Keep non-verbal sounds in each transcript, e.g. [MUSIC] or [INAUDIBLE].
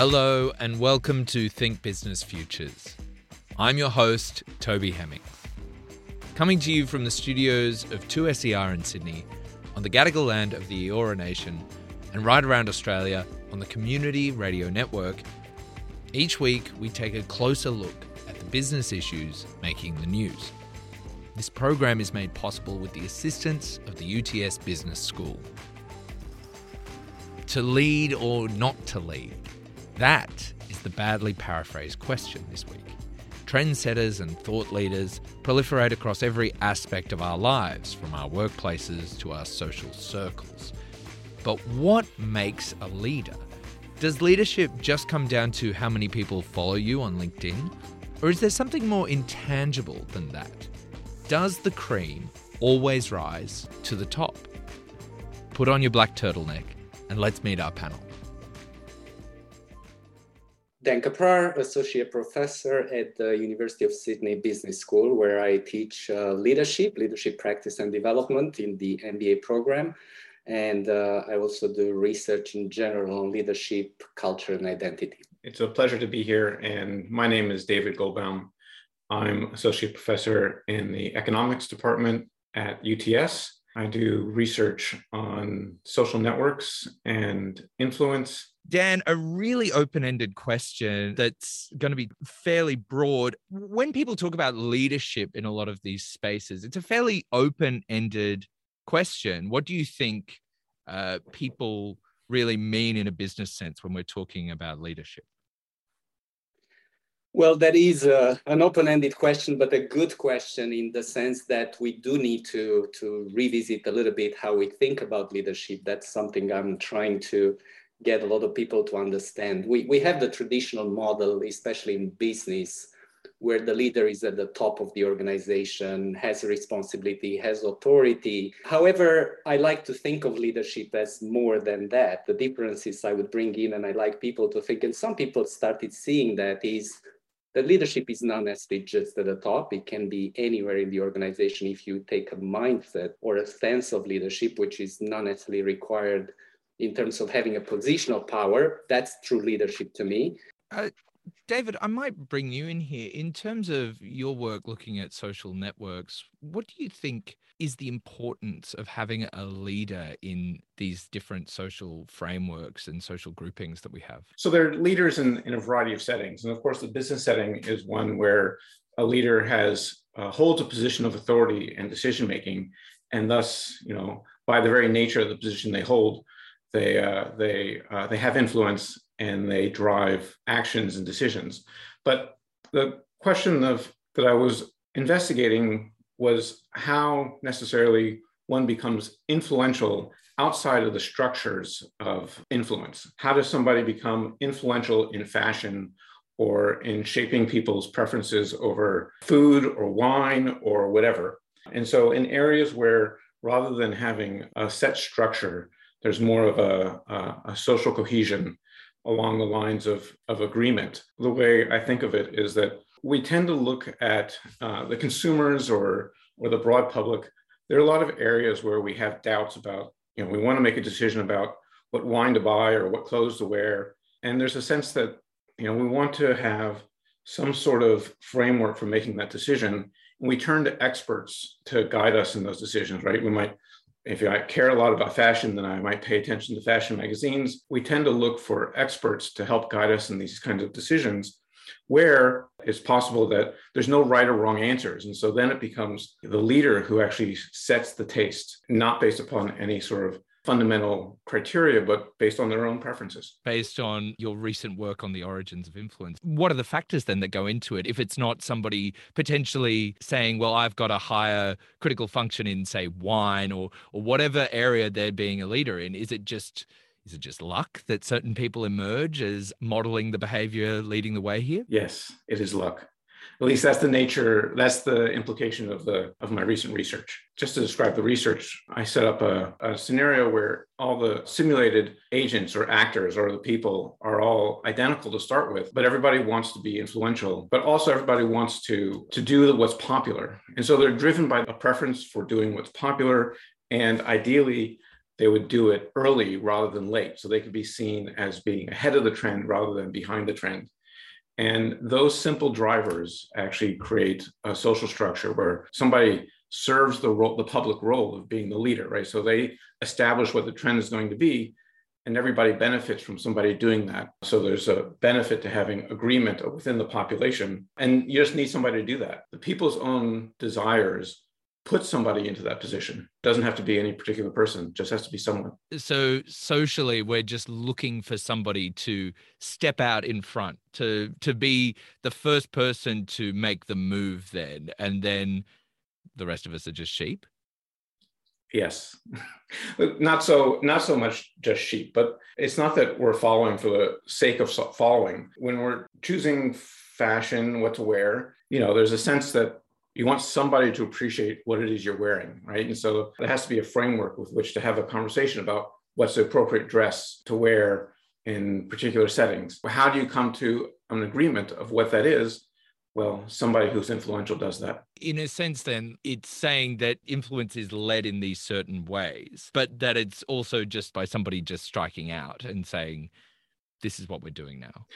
Hello, and welcome to Think Business Futures. I'm your host, Toby Hemming. Coming to you from the studios of 2SER in Sydney, on the Gadigal land of the Eora Nation, and right around Australia on the Community Radio Network, each week we take a closer look at the business issues making the news. This program is made possible with the assistance of the UTS Business School. To lead or not to lead? That is the badly paraphrased question this week. Trendsetters and thought leaders proliferate across every aspect of our lives, from our workplaces to our social circles. But what makes a leader? Does leadership just come down to how many people follow you on LinkedIn? Or is there something more intangible than that? Does the cream always rise to the top? Put on your black turtleneck and let's meet our panel. Dan Caprar, Associate Professor at the University of Sydney Business School, where I teach uh, leadership, leadership practice and development in the MBA program. And uh, I also do research in general on leadership, culture, and identity. It's a pleasure to be here. And my name is David Goldbaum. I'm Associate Professor in the Economics Department at UTS. I do research on social networks and influence Dan, a really open ended question that's going to be fairly broad. When people talk about leadership in a lot of these spaces, it's a fairly open ended question. What do you think uh, people really mean in a business sense when we're talking about leadership? Well, that is uh, an open-ended question, but a good question in the sense that we do need to to revisit a little bit how we think about leadership. That's something I'm trying to get a lot of people to understand. We, we have the traditional model, especially in business, where the leader is at the top of the organization, has responsibility, has authority. However, I like to think of leadership as more than that. The differences I would bring in, and I like people to think, and some people started seeing that is that leadership is not necessarily just at the top. It can be anywhere in the organization if you take a mindset or a sense of leadership, which is not necessarily required in terms of having a positional power. That's true leadership to me. Uh, David, I might bring you in here. In terms of your work looking at social networks, what do you think is the importance of having a leader in these different social frameworks and social groupings that we have? So there are leaders in, in a variety of settings. And of course, the business setting is one where a leader has uh, holds a position of authority and decision making. And thus, you know, by the very nature of the position they hold, they uh, they uh, they have influence and they drive actions and decisions. But the question of that I was investigating was how necessarily one becomes influential outside of the structures of influence. How does somebody become influential in fashion or in shaping people's preferences over food or wine or whatever? And so, in areas where rather than having a set structure, there's more of a, a, a social cohesion along the lines of, of agreement. The way I think of it is that we tend to look at uh, the consumers or, or the broad public. There are a lot of areas where we have doubts about, you know, we want to make a decision about what wine to buy or what clothes to wear. And there's a sense that, you know, we want to have some sort of framework for making that decision. And we turn to experts to guide us in those decisions, right? We might if I care a lot about fashion, then I might pay attention to fashion magazines. We tend to look for experts to help guide us in these kinds of decisions where it's possible that there's no right or wrong answers. And so then it becomes the leader who actually sets the taste, not based upon any sort of fundamental criteria, but based on their own preferences. Based on your recent work on the origins of influence, what are the factors then that go into it? If it's not somebody potentially saying, well, I've got a higher critical function in, say, wine or or whatever area they're being a leader in, is it just is it just luck that certain people emerge as modeling the behavior leading the way here? Yes, it is luck at least that's the nature that's the implication of the of my recent research just to describe the research i set up a, a, scenario where all the simulated agents or actors or the people are all identical to start with but everybody wants to be influential but also everybody wants to to do what's popular and so they're driven by a preference for doing what's popular and ideally they would do it early rather than late. So they could be seen as being ahead of the trend rather than behind the trend. And those simple drivers actually create a social structure where somebody serves the role, the public role of being the leader, right? So they establish what the trend is going to be, and everybody benefits from somebody doing that. So there's a benefit to having agreement within the population, and you just need somebody to do that. The people's own desires put somebody into that position. It doesn't have to be any particular person, just has to be someone. So socially we're just looking for somebody to step out in front, to to be the first person to make the move then and then the rest of us are just sheep. Yes. [LAUGHS] not so not so much just sheep, but it's not that we're following for the sake of following. When we're choosing fashion, what to wear, you know, there's a sense that you want somebody to appreciate what it is you're wearing, right? And so there has to be a framework with which to have a conversation about what's the appropriate dress to wear in particular settings. How do you come to an agreement of what that is? Well, somebody who's influential does that. In a sense, then, it's saying that influence is led in these certain ways, but that it's also just by somebody just striking out and saying, this is what we're doing now.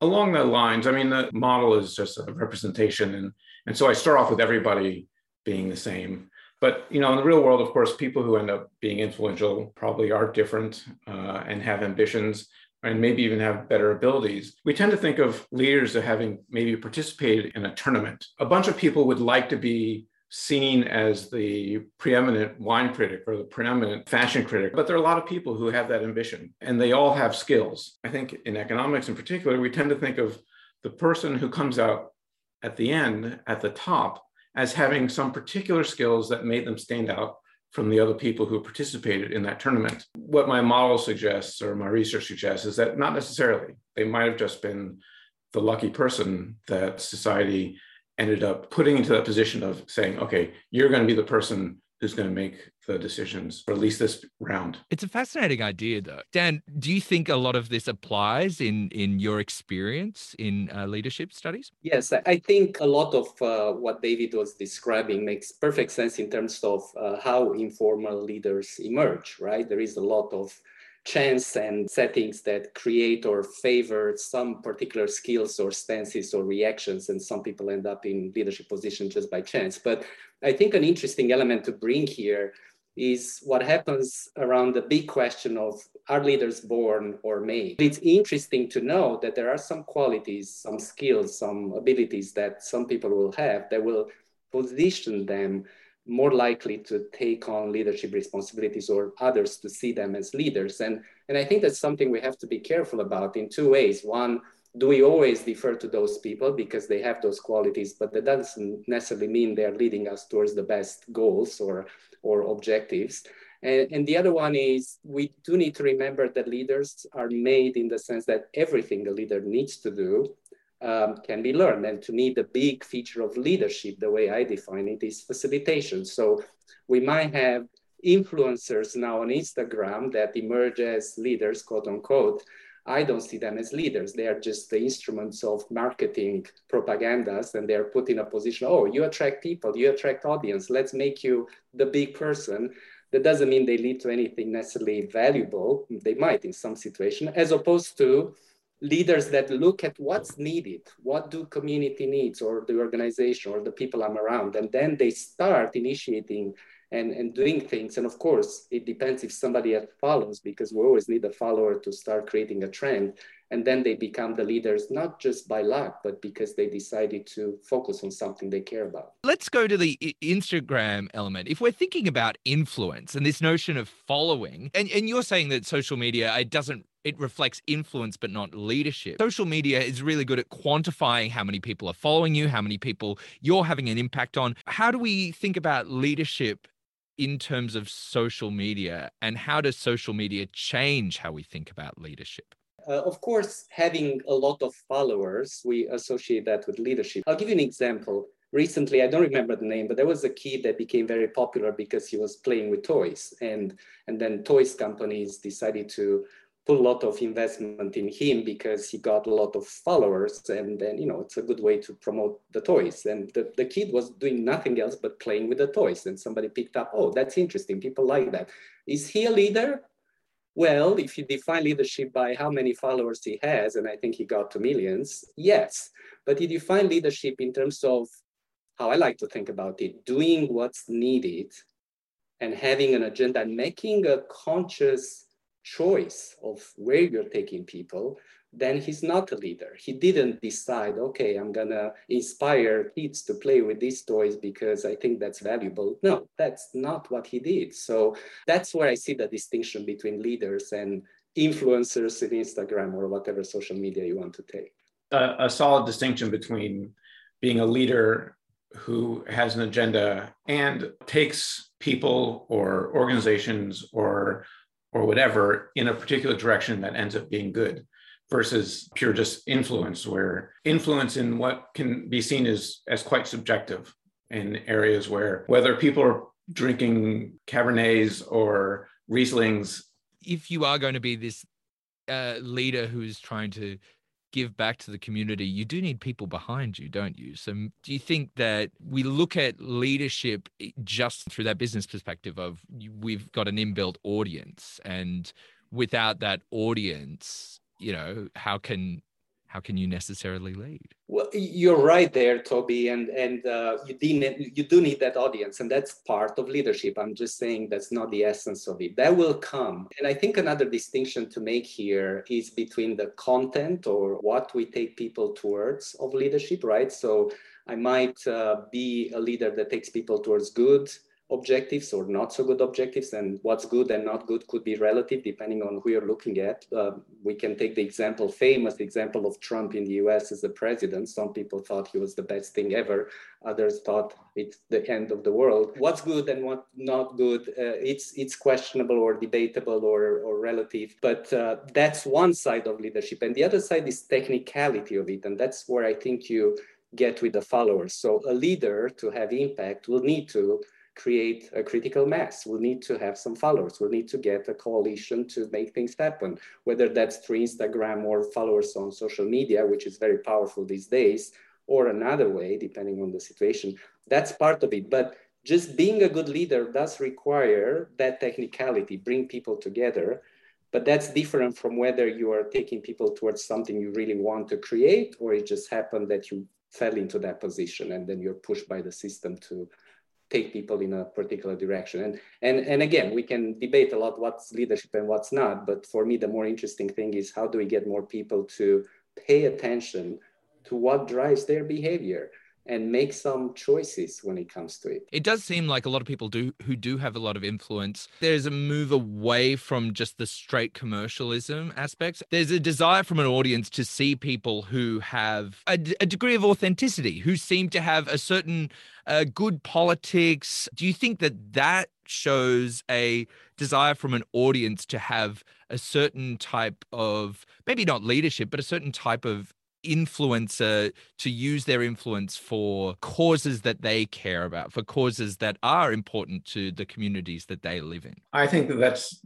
Along the lines, I mean, the model is just a representation. And, and so I start off with everybody being the same. But you know, in the real world, of course, people who end up being influential probably are different uh, and have ambitions and maybe even have better abilities. We tend to think of leaders as having maybe participated in a tournament. A bunch of people would like to be seen as the preeminent wine critic or the preeminent fashion critic, but there are a lot of people who have that ambition and they all have skills. I think in economics in particular, we tend to think of the person who comes out at the end, at the top, as having some particular skills that made them stand out from the other people who participated in that tournament. What my model suggests or my research suggests is that not necessarily. They might have just been the lucky person that society ended up putting into that position of saying, okay, you're going to be the person who's going to make the decisions for at least this round. It's a fascinating idea, though. Dan, do you think a lot of this applies in in your experience in uh, leadership studies? Yes, I think a lot of uh, what David was describing makes perfect sense in terms of uh, how informal leaders emerge. Right, there is a lot of chance and settings that create or favor some particular skills or stances or reactions and some people end up in leadership positions just by chance. But i think an interesting element to bring here is what happens around the big question of are leaders born or made? It's interesting to know that there are some qualities some skills some abilities that some people will have that will position them more likely to take on leadership responsibilities or others to see them as leaders. And, and I think that's something we have to be careful about in two ways. One, do we always defer to those people because they have those qualities, but that doesn't necessarily mean they're leading us towards the best goals or, or objectives. And, and the other one is we do need to remember that leaders are made in the sense that everything a leader needs to do um, can be learned. And to me, the big feature of leadership, the way I define it, is facilitation. So we might have influencers now on Instagram that emerge as leaders, quote unquote. I don't see them as leaders. They are just the instruments of marketing propagandas, and they're put in a position. Oh, you attract people, you attract audience. Let's make you the big person. That doesn't mean they lead to anything necessarily valuable. They might in some situation, as opposed to leaders that look at what's needed, what do community needs or the organization or the people I'm around, and then they start initiating and, and doing things. And of course, it depends if somebody follows because we always need a follower to start creating a trend. And then they become the leaders, not just by luck, but because they decided to focus on something they care about. Let's go to the Instagram element. If we're thinking about influence and this notion of following, and, and you're saying that social media, it doesn't it reflects influence but not leadership. Social media is really good at quantifying how many people are following you, how many people you're having an impact on. How do we think about leadership in terms of social media and how does social media change how we think about leadership? Uh, of course, having a lot of followers, we associate that with leadership. I'll give you an example. Recently, I don't remember the name, but there was a kid that became very popular because he was playing with toys. And, and then toys companies decided to put a lot of investment in him because he got a lot of followers and then you know it's a good way to promote the toys. And the, the kid was doing nothing else but playing with the toys. And somebody picked up oh that's interesting. People like that. Is he a leader? Well if you define leadership by how many followers he has and i think he got to millions yes. But if you define leadership in terms of how i like to think about it doing what's needed and having an agenda and making a conscious choice of where you're taking people, then he's not a leader. He didn't decide, okay, I'm gonna inspire kids to play with these toys because I think that's valuable. No, that's not what he did. So that's where I see the distinction between leaders and influencers in Instagram or whatever social media you want to take. Uh, a solid distinction between being a leader who has an agenda and takes people or organizations or or whatever in a particular direction that ends up being good versus pure just influence where influence in what can be seen as as quite subjective in areas where whether people are drinking cabernets or rieslings. If you are going to be this uh, leader who's trying to give back to the community, you do need people behind you, don't you? So, do you think that we look at leadership eh, just through that business perspective of we've got an inbuilt audience, and without that audience, you know, how can how can you necessarily lead? Well, you're right there, Toby, and and uh, you you do need that audience, and that's part of leadership. I'm just saying that's not the essence of it. That will come, and I think another distinction to make here is between the content or what we take people towards of leadership, right? So I might uh, be a leader that takes people towards good objectives or not so good objectives and what's good and not good could be relative depending on who you're looking at. Uh, we can take the example famous example of trump in the us as the president. Some people thought he was the best thing ever. Others thought it's the end of the world. What's good and what not good uh, it's it's questionable or debatable or, or relative. But uh, that's one side of leadership. And the other side is technicality of it. And that's where i think you get with the followers. So a leader to have impact will need to create a critical mass. We'll need to have some followers. We'll need to get a coalition to make things happen, whether that's through Instagram or followers on social media, which is very powerful these days, or another way, depending on the situation. That's part of it. But just being a good leader does require that technicality, bring people together. But that's different from whether you are taking people towards something you really want to create, or it just happened that you fell into that position and then you're pushed by the system to take people in a particular direction. And, and, and again, we can debate a lot what's leadership and what's not. But for me, the more interesting thing is how do we get more people to pay attention to what drives their behavior? And make some choices when it comes to it. It does seem like a lot of people do who do have a lot of influence. There's a move away from just the straight commercialism aspects. There's a desire from an audience to see people who have a, a degree of authenticity, who seem to have a certain uh, good politics. Do you think that that shows a desire from an audience to have a certain type of maybe not leadership, but a certain type of influencer to use their influence for causes that they care about, for causes that are important to the communities that they live in? I think that that's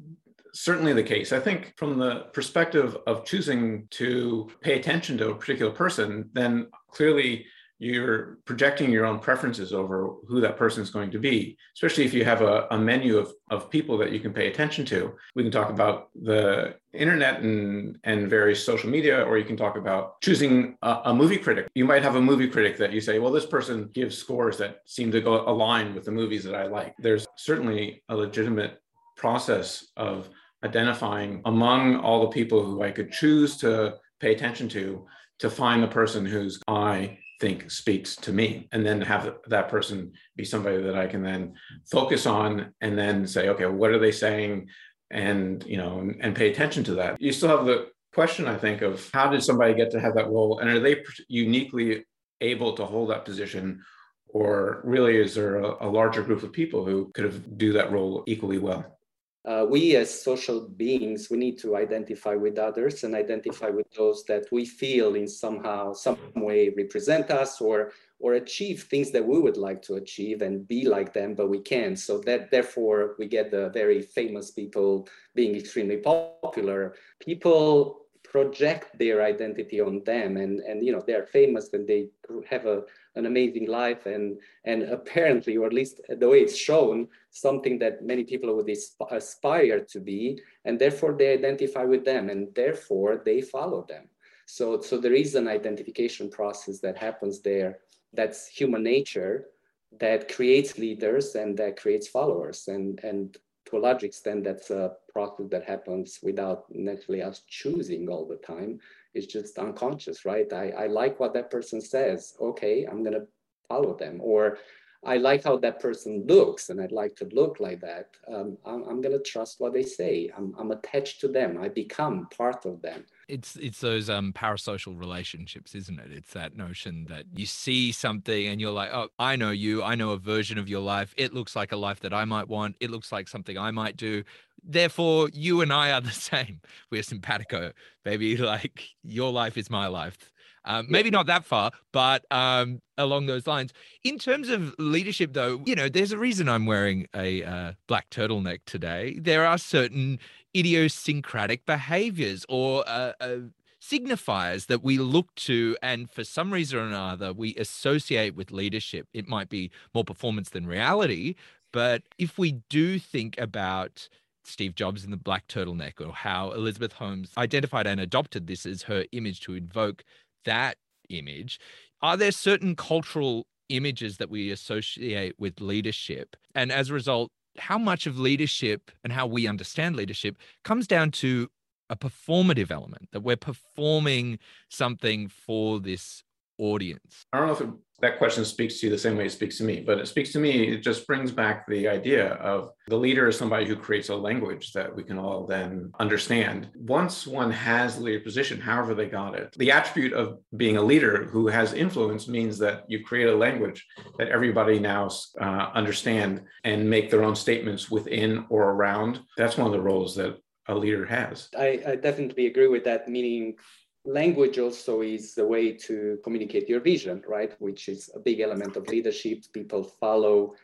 certainly the case. I think from the perspective of choosing to pay attention to a particular person, then clearly you're projecting your own preferences over who that person is going to be, especially if you have a, a, menu of, of people that you can pay attention to. We can talk about the internet and, and various social media, or you can talk about choosing a, a movie critic. You might have a movie critic that you say, well, this person gives scores that seem to go align with the movies that I like. There's certainly a legitimate process of identifying among all the people who I could choose to pay attention to to find the person whose eye think speaks to me. And then have that person be somebody that i can then focus on and then say okay what are they saying? And you know and, and pay attention to that. You still have the question i think of how did somebody get to have that role? And are they uniquely able to hold that position? Or really is there a, a larger group of people who could have do that role equally well uh, we as social beings, we need to identify with others and identify with those that we feel in somehow, some way represent us or or achieve things that we would like to achieve and be like them, but we can't. So that therefore we get the very famous people being extremely popular. People project their identity on them. And and you know they're famous and they have a an amazing life. And and apparently or at least the way it's shown something that many people would aspire to be. And therefore they identify with them and therefore they follow them. So so there is an identification process that happens there that's human nature that creates leaders and that creates followers. And and to a large extent, that's a process that happens without necessarily us choosing all the time. It's just unconscious, right? I, I like what that person says. Okay, I'm going to follow them. Or I like how that person looks and I'd like to look like that. Um, I'm, I'm going to trust what they say. I'm, I'm attached to them. I become part of them. It's it's those um parasocial relationships, isn't it? It's that notion that you see something and you're like, oh, I know you. I know a version of your life. It looks like a life that I might want. It looks like something I might do. Therefore, you and I are the [LAUGHS] same. We're simpatico, baby. [LAUGHS] Like your life is my life um, maybe not that far, but um, along those lines. In terms of leadership, though, you know, there's a reason I'm wearing a uh, black turtleneck today. There are certain idiosyncratic behaviors or uh, uh, signifiers that we look to, and for some reason or another, we associate with leadership. It might be more performance than reality, but if we do think about Steve Jobs in the black turtleneck, or how Elizabeth Holmes identified and adopted this as her image to invoke that image, are there certain cultural images that we associate with leadership? And as a result, how much of leadership and how we understand leadership comes down to a performative element that we're performing something for this audience? I don't know if it that question speaks to you the same way it speaks to me, but it speaks to me, it just brings back the idea of the leader is somebody who creates a language that we can all then understand. Once one has the leader position, however they got it, the attribute of being a leader who has influence means that you create a language that everybody now uh, understand and make their own statements within or around. That's one of the roles that a leader has. I, I definitely agree with that, meaning language also is a way to communicate your vision, right? Which is a big element of leadership. People follow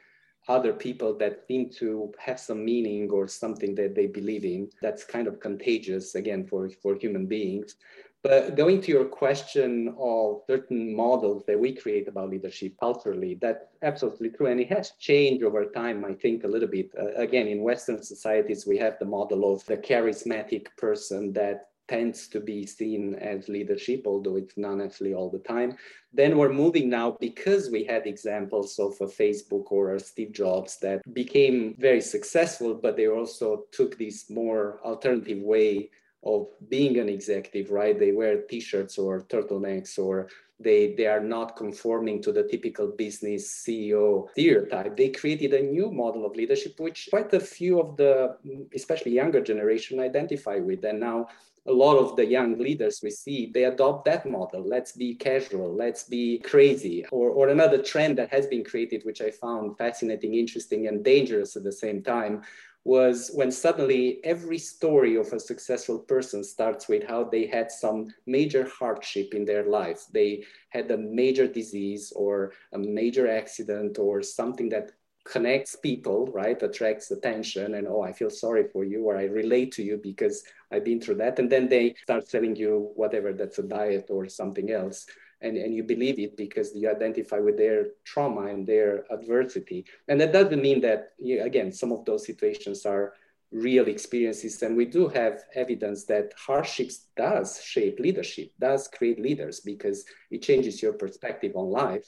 other people that seem to have some meaning or something that they believe in. That's kind of contagious, again, for, for human beings. But going to your question of certain models that we create about leadership culturally, that's absolutely true. And it has changed over time, I think, a little bit. Uh, again, in Western societies, we have the model of the charismatic person that tends to be seen as leadership, although it's not necessarily all the time. Then we're moving now because we had examples of a Facebook or a Steve Jobs that became very successful, but they also took this more alternative way of being an executive, right? They wear t-shirts or turtlenecks or they, they are not conforming to the typical business CEO stereotype. They created a new model of leadership, which quite a few of the, especially younger generation, identify with. And now a lot of the young leaders we see, they adopt that model. Let's be casual, let's be crazy. Or, or another trend that has been created, which I found fascinating, interesting, and dangerous at the same time, was when suddenly every story of a successful person starts with how they had some major hardship in their life. They had a major disease or a major accident or something that connects people, right? Attracts attention and, oh, I feel sorry for you or I relate to you because I've been through that. And then they start selling you whatever that's a diet or something else. And, and you believe it because you identify with their trauma and their adversity. And that doesn't mean that, again, some of those situations are real experiences. And we do have evidence that hardships does shape leadership, does create leaders because it changes your perspective on life.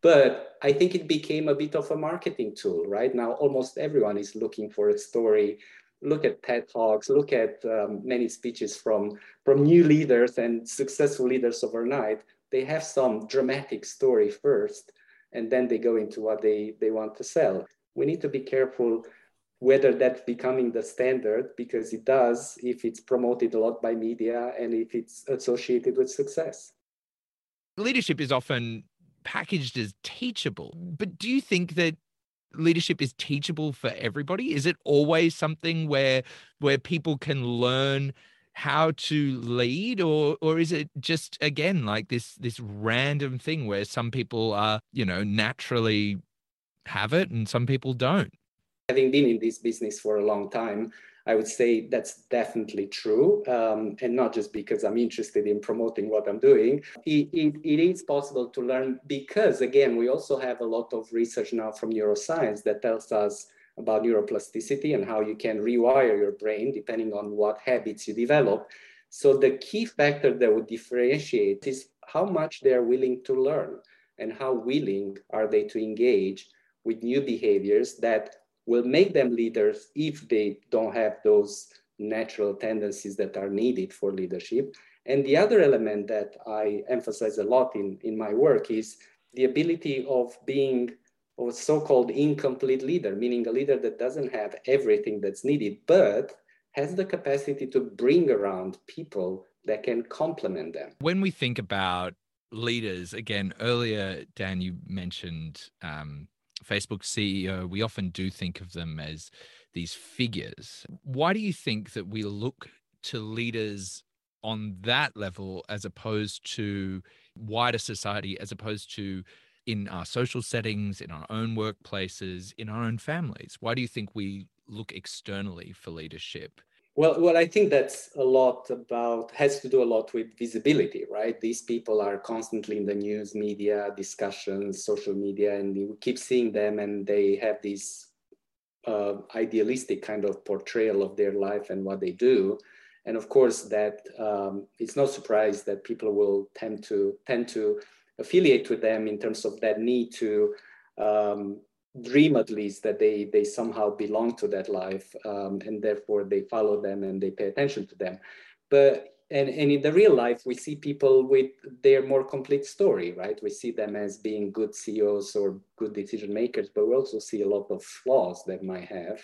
But I think it became a bit of a marketing tool, right? Now, almost everyone is looking for a story. Look at TED Talks, look at um, many speeches from, from new leaders and successful leaders overnight. They have some dramatic story first, and then they go into what they, they want to sell. We need to be careful whether that's becoming the standard, because it does if it's promoted a lot by media and if it's associated with success. Leadership is often packaged as teachable. But do you think that leadership is teachable for everybody? Is it always something where where people can learn how to lead or or is it just again like this this random thing where some people are, you know, naturally have it and some people don't? Having been in this business for a long time, I would say that's definitely true. Um, and not just because I'm interested in promoting what I'm doing. It, it, it is possible to learn because, again, we also have a lot of research now from neuroscience that tells us about neuroplasticity and how you can rewire your brain depending on what habits you develop. So the key factor that would differentiate is how much they're willing to learn and how willing are they to engage with new behaviors that will make them leaders if they don't have those natural tendencies that are needed for leadership. And the other element that I emphasize a lot in, in my work is the ability of being a so-called incomplete leader, meaning a leader that doesn't have everything that's needed, but has the capacity to bring around people that can complement them. When we think about leaders, again, earlier, Dan, you mentioned um, Facebook CEO, we often do think of them as these figures. Why do you think that we look to leaders on that level as opposed to wider society, as opposed to in our social settings, in our own workplaces, in our own families? Why do you think we look externally for leadership well, well, I think that's a lot about has to do a lot with visibility, right? These people are constantly in the news, media, discussions, social media, and we keep seeing them, and they have this uh, idealistic kind of portrayal of their life and what they do. And of course, that um, it's no surprise that people will tend to tend to affiliate with them in terms of that need to um, dream at least that they they somehow belong to that life um, and therefore they follow them and they pay attention to them but and, and in the real life we see people with their more complete story right we see them as being good ceos or good decision makers but we also see a lot of flaws that might have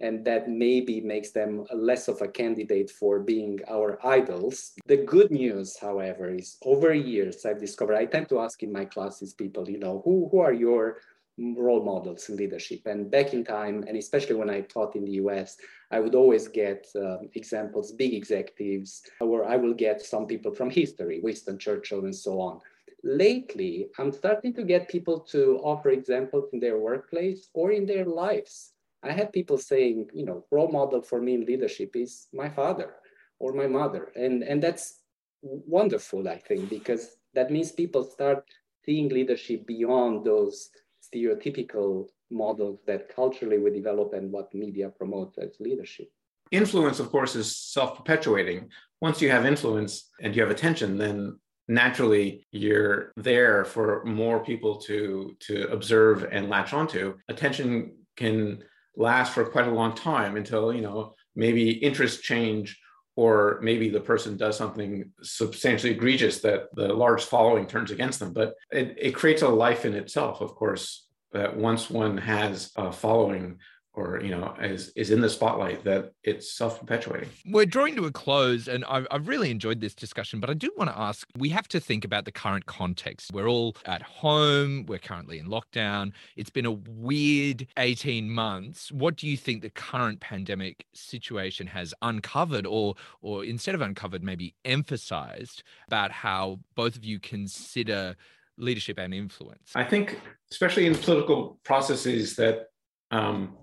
and that maybe makes them less of a candidate for being our idols. The good news, however, is over years I've discovered I tend to ask in my classes people, you know, who, who are your role models in leadership. And back in time, and especially when I taught in the US, I would always get uh, examples, big executives, or I will get some people from history, Winston Churchill and so on. Lately, I'm starting to get people to offer examples in their workplace or in their lives. I have people saying, you know, role model for me in leadership is my father or my mother. And, and that's wonderful, I think, because that means people start seeing leadership beyond those stereotypical models that culturally we develop and what media promotes as leadership. Influence, of course, is self perpetuating. Once you have influence and you have attention, then naturally you're there for more people to to observe and latch onto attention can last for quite a long time until you know maybe interests change or maybe the person does something substantially egregious that the large following turns against them. But it, it creates a life in itself, of course, that once one has a following or you know is is in the spotlight that it's self-perpetuating. We're drawing to a close and I've, I've, really enjoyed this discussion but i do want to ask we have to think about the current context. We're all at home we're currently in lockdown. It's been a weird 18 months. What do you think the current pandemic situation has uncovered or or instead of uncovered maybe emphasized about how both of you consider leadership and influence? I think especially in political processes that um,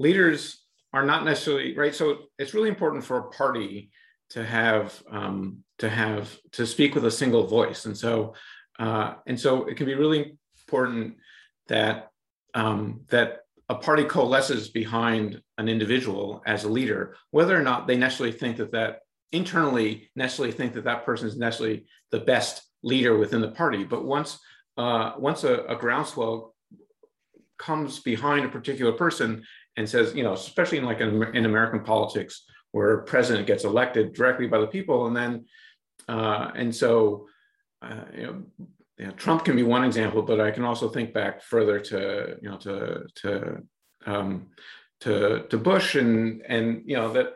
leaders are not necessarily right. So it's really important for a party to have um, to have to speak with a single voice, and so uh, and so it can be really important that um, that a party coalesces behind an individual as a leader, whether or not they necessarily think that that internally necessarily think that that person is necessarily the best leader within the party. But once uh, once a, a groundswell comes behind a particular person and says, you know, especially in like in, in American politics, where a president gets elected directly by the people, and then uh, and so uh, you know, you know, Trump can be one example, but I can also think back further to you know to to um, to to Bush and and you know that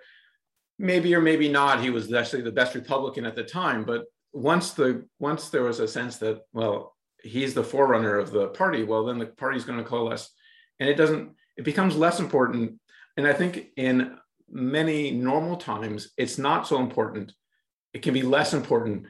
maybe or maybe not he was actually the best Republican at the time, but once the once there was a sense that well he's the forerunner of the party, well, then the party's going to coalesce. And it doesn't, it becomes less important. And I think in many normal times, it's not so important. It can be less important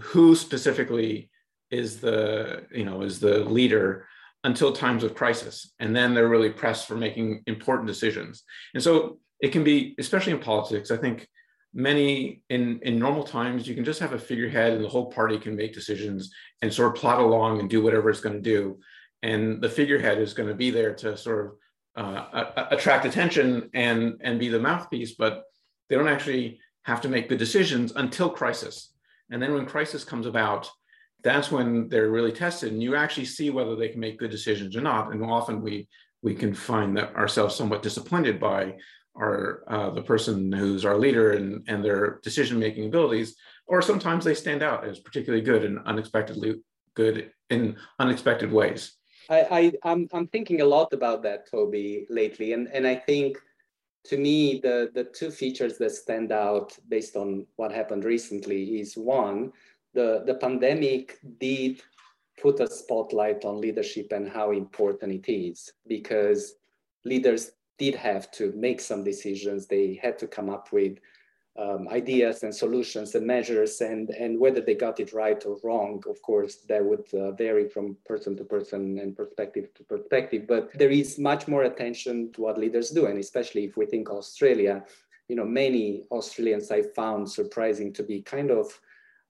who specifically is the, you know, is the leader until times of crisis. And then they're really pressed for making important decisions. And so it can be, especially in politics, I think many in in normal times you can just have a figurehead and the whole party can make decisions and sort of plot along and do whatever it's going to do and the figurehead is going to be there to sort of uh, attract attention and and be the mouthpiece but they don't actually have to make good decisions until crisis and then when crisis comes about that's when they're really tested and you actually see whether they can make good decisions or not and often we we can find that ourselves somewhat disappointed by are uh, the person who's our leader and, and their decision making abilities, or sometimes they stand out as particularly good and unexpectedly good in unexpected ways. I, I I'm I'm thinking a lot about that, Toby, lately, and and I think to me the the two features that stand out based on what happened recently is one, the the pandemic did put a spotlight on leadership and how important it is because leaders did have to make some decisions. They had to come up with um, ideas and solutions and measures, and, and whether they got it right or wrong, of course, that would uh, vary from person to person and perspective to perspective. But there is much more attention to what leaders do, and especially if we think Australia, you know, many Australians I found surprising to be kind of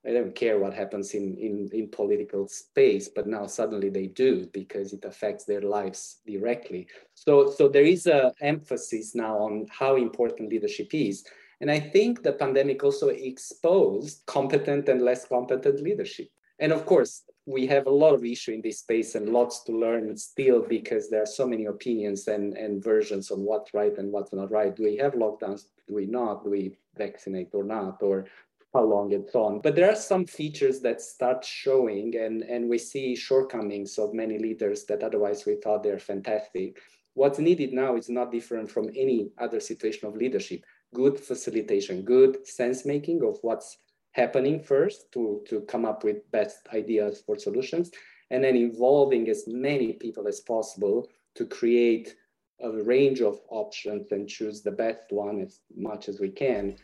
I don't care what happens in, in, in political space, but now suddenly they do because it affects their lives directly. So, so there is a emphasis now on how important leadership is. And I think the pandemic also exposed competent and less competent leadership. And of course, we have a lot of issue in this space and lots to learn still because there are so many opinions and, and versions on what's right and what's not right. Do we have lockdowns? Do we not? Do we vaccinate or not? Or how long it's on. But there are some features that start showing, and, and we see shortcomings of many leaders that otherwise we thought they're fantastic. What's needed now is not different from any other situation of leadership. Good facilitation, good sense making of what's happening first to, to come up with best ideas for solutions, and then involving as many people as possible to create a range of options and choose the best one as much as we can.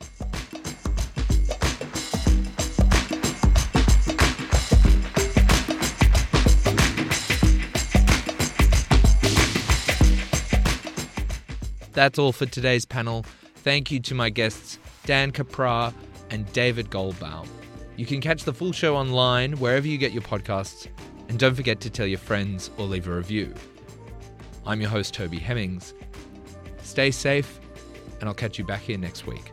That's all for today's panel. Thank you to my guests, Dan Caprar and David Goldbaum. You can catch the full show online wherever you get your podcasts, and don't forget to tell your friends or leave a review. I'm your host, Toby Hemmings. Stay safe, and I'll catch you back here next week.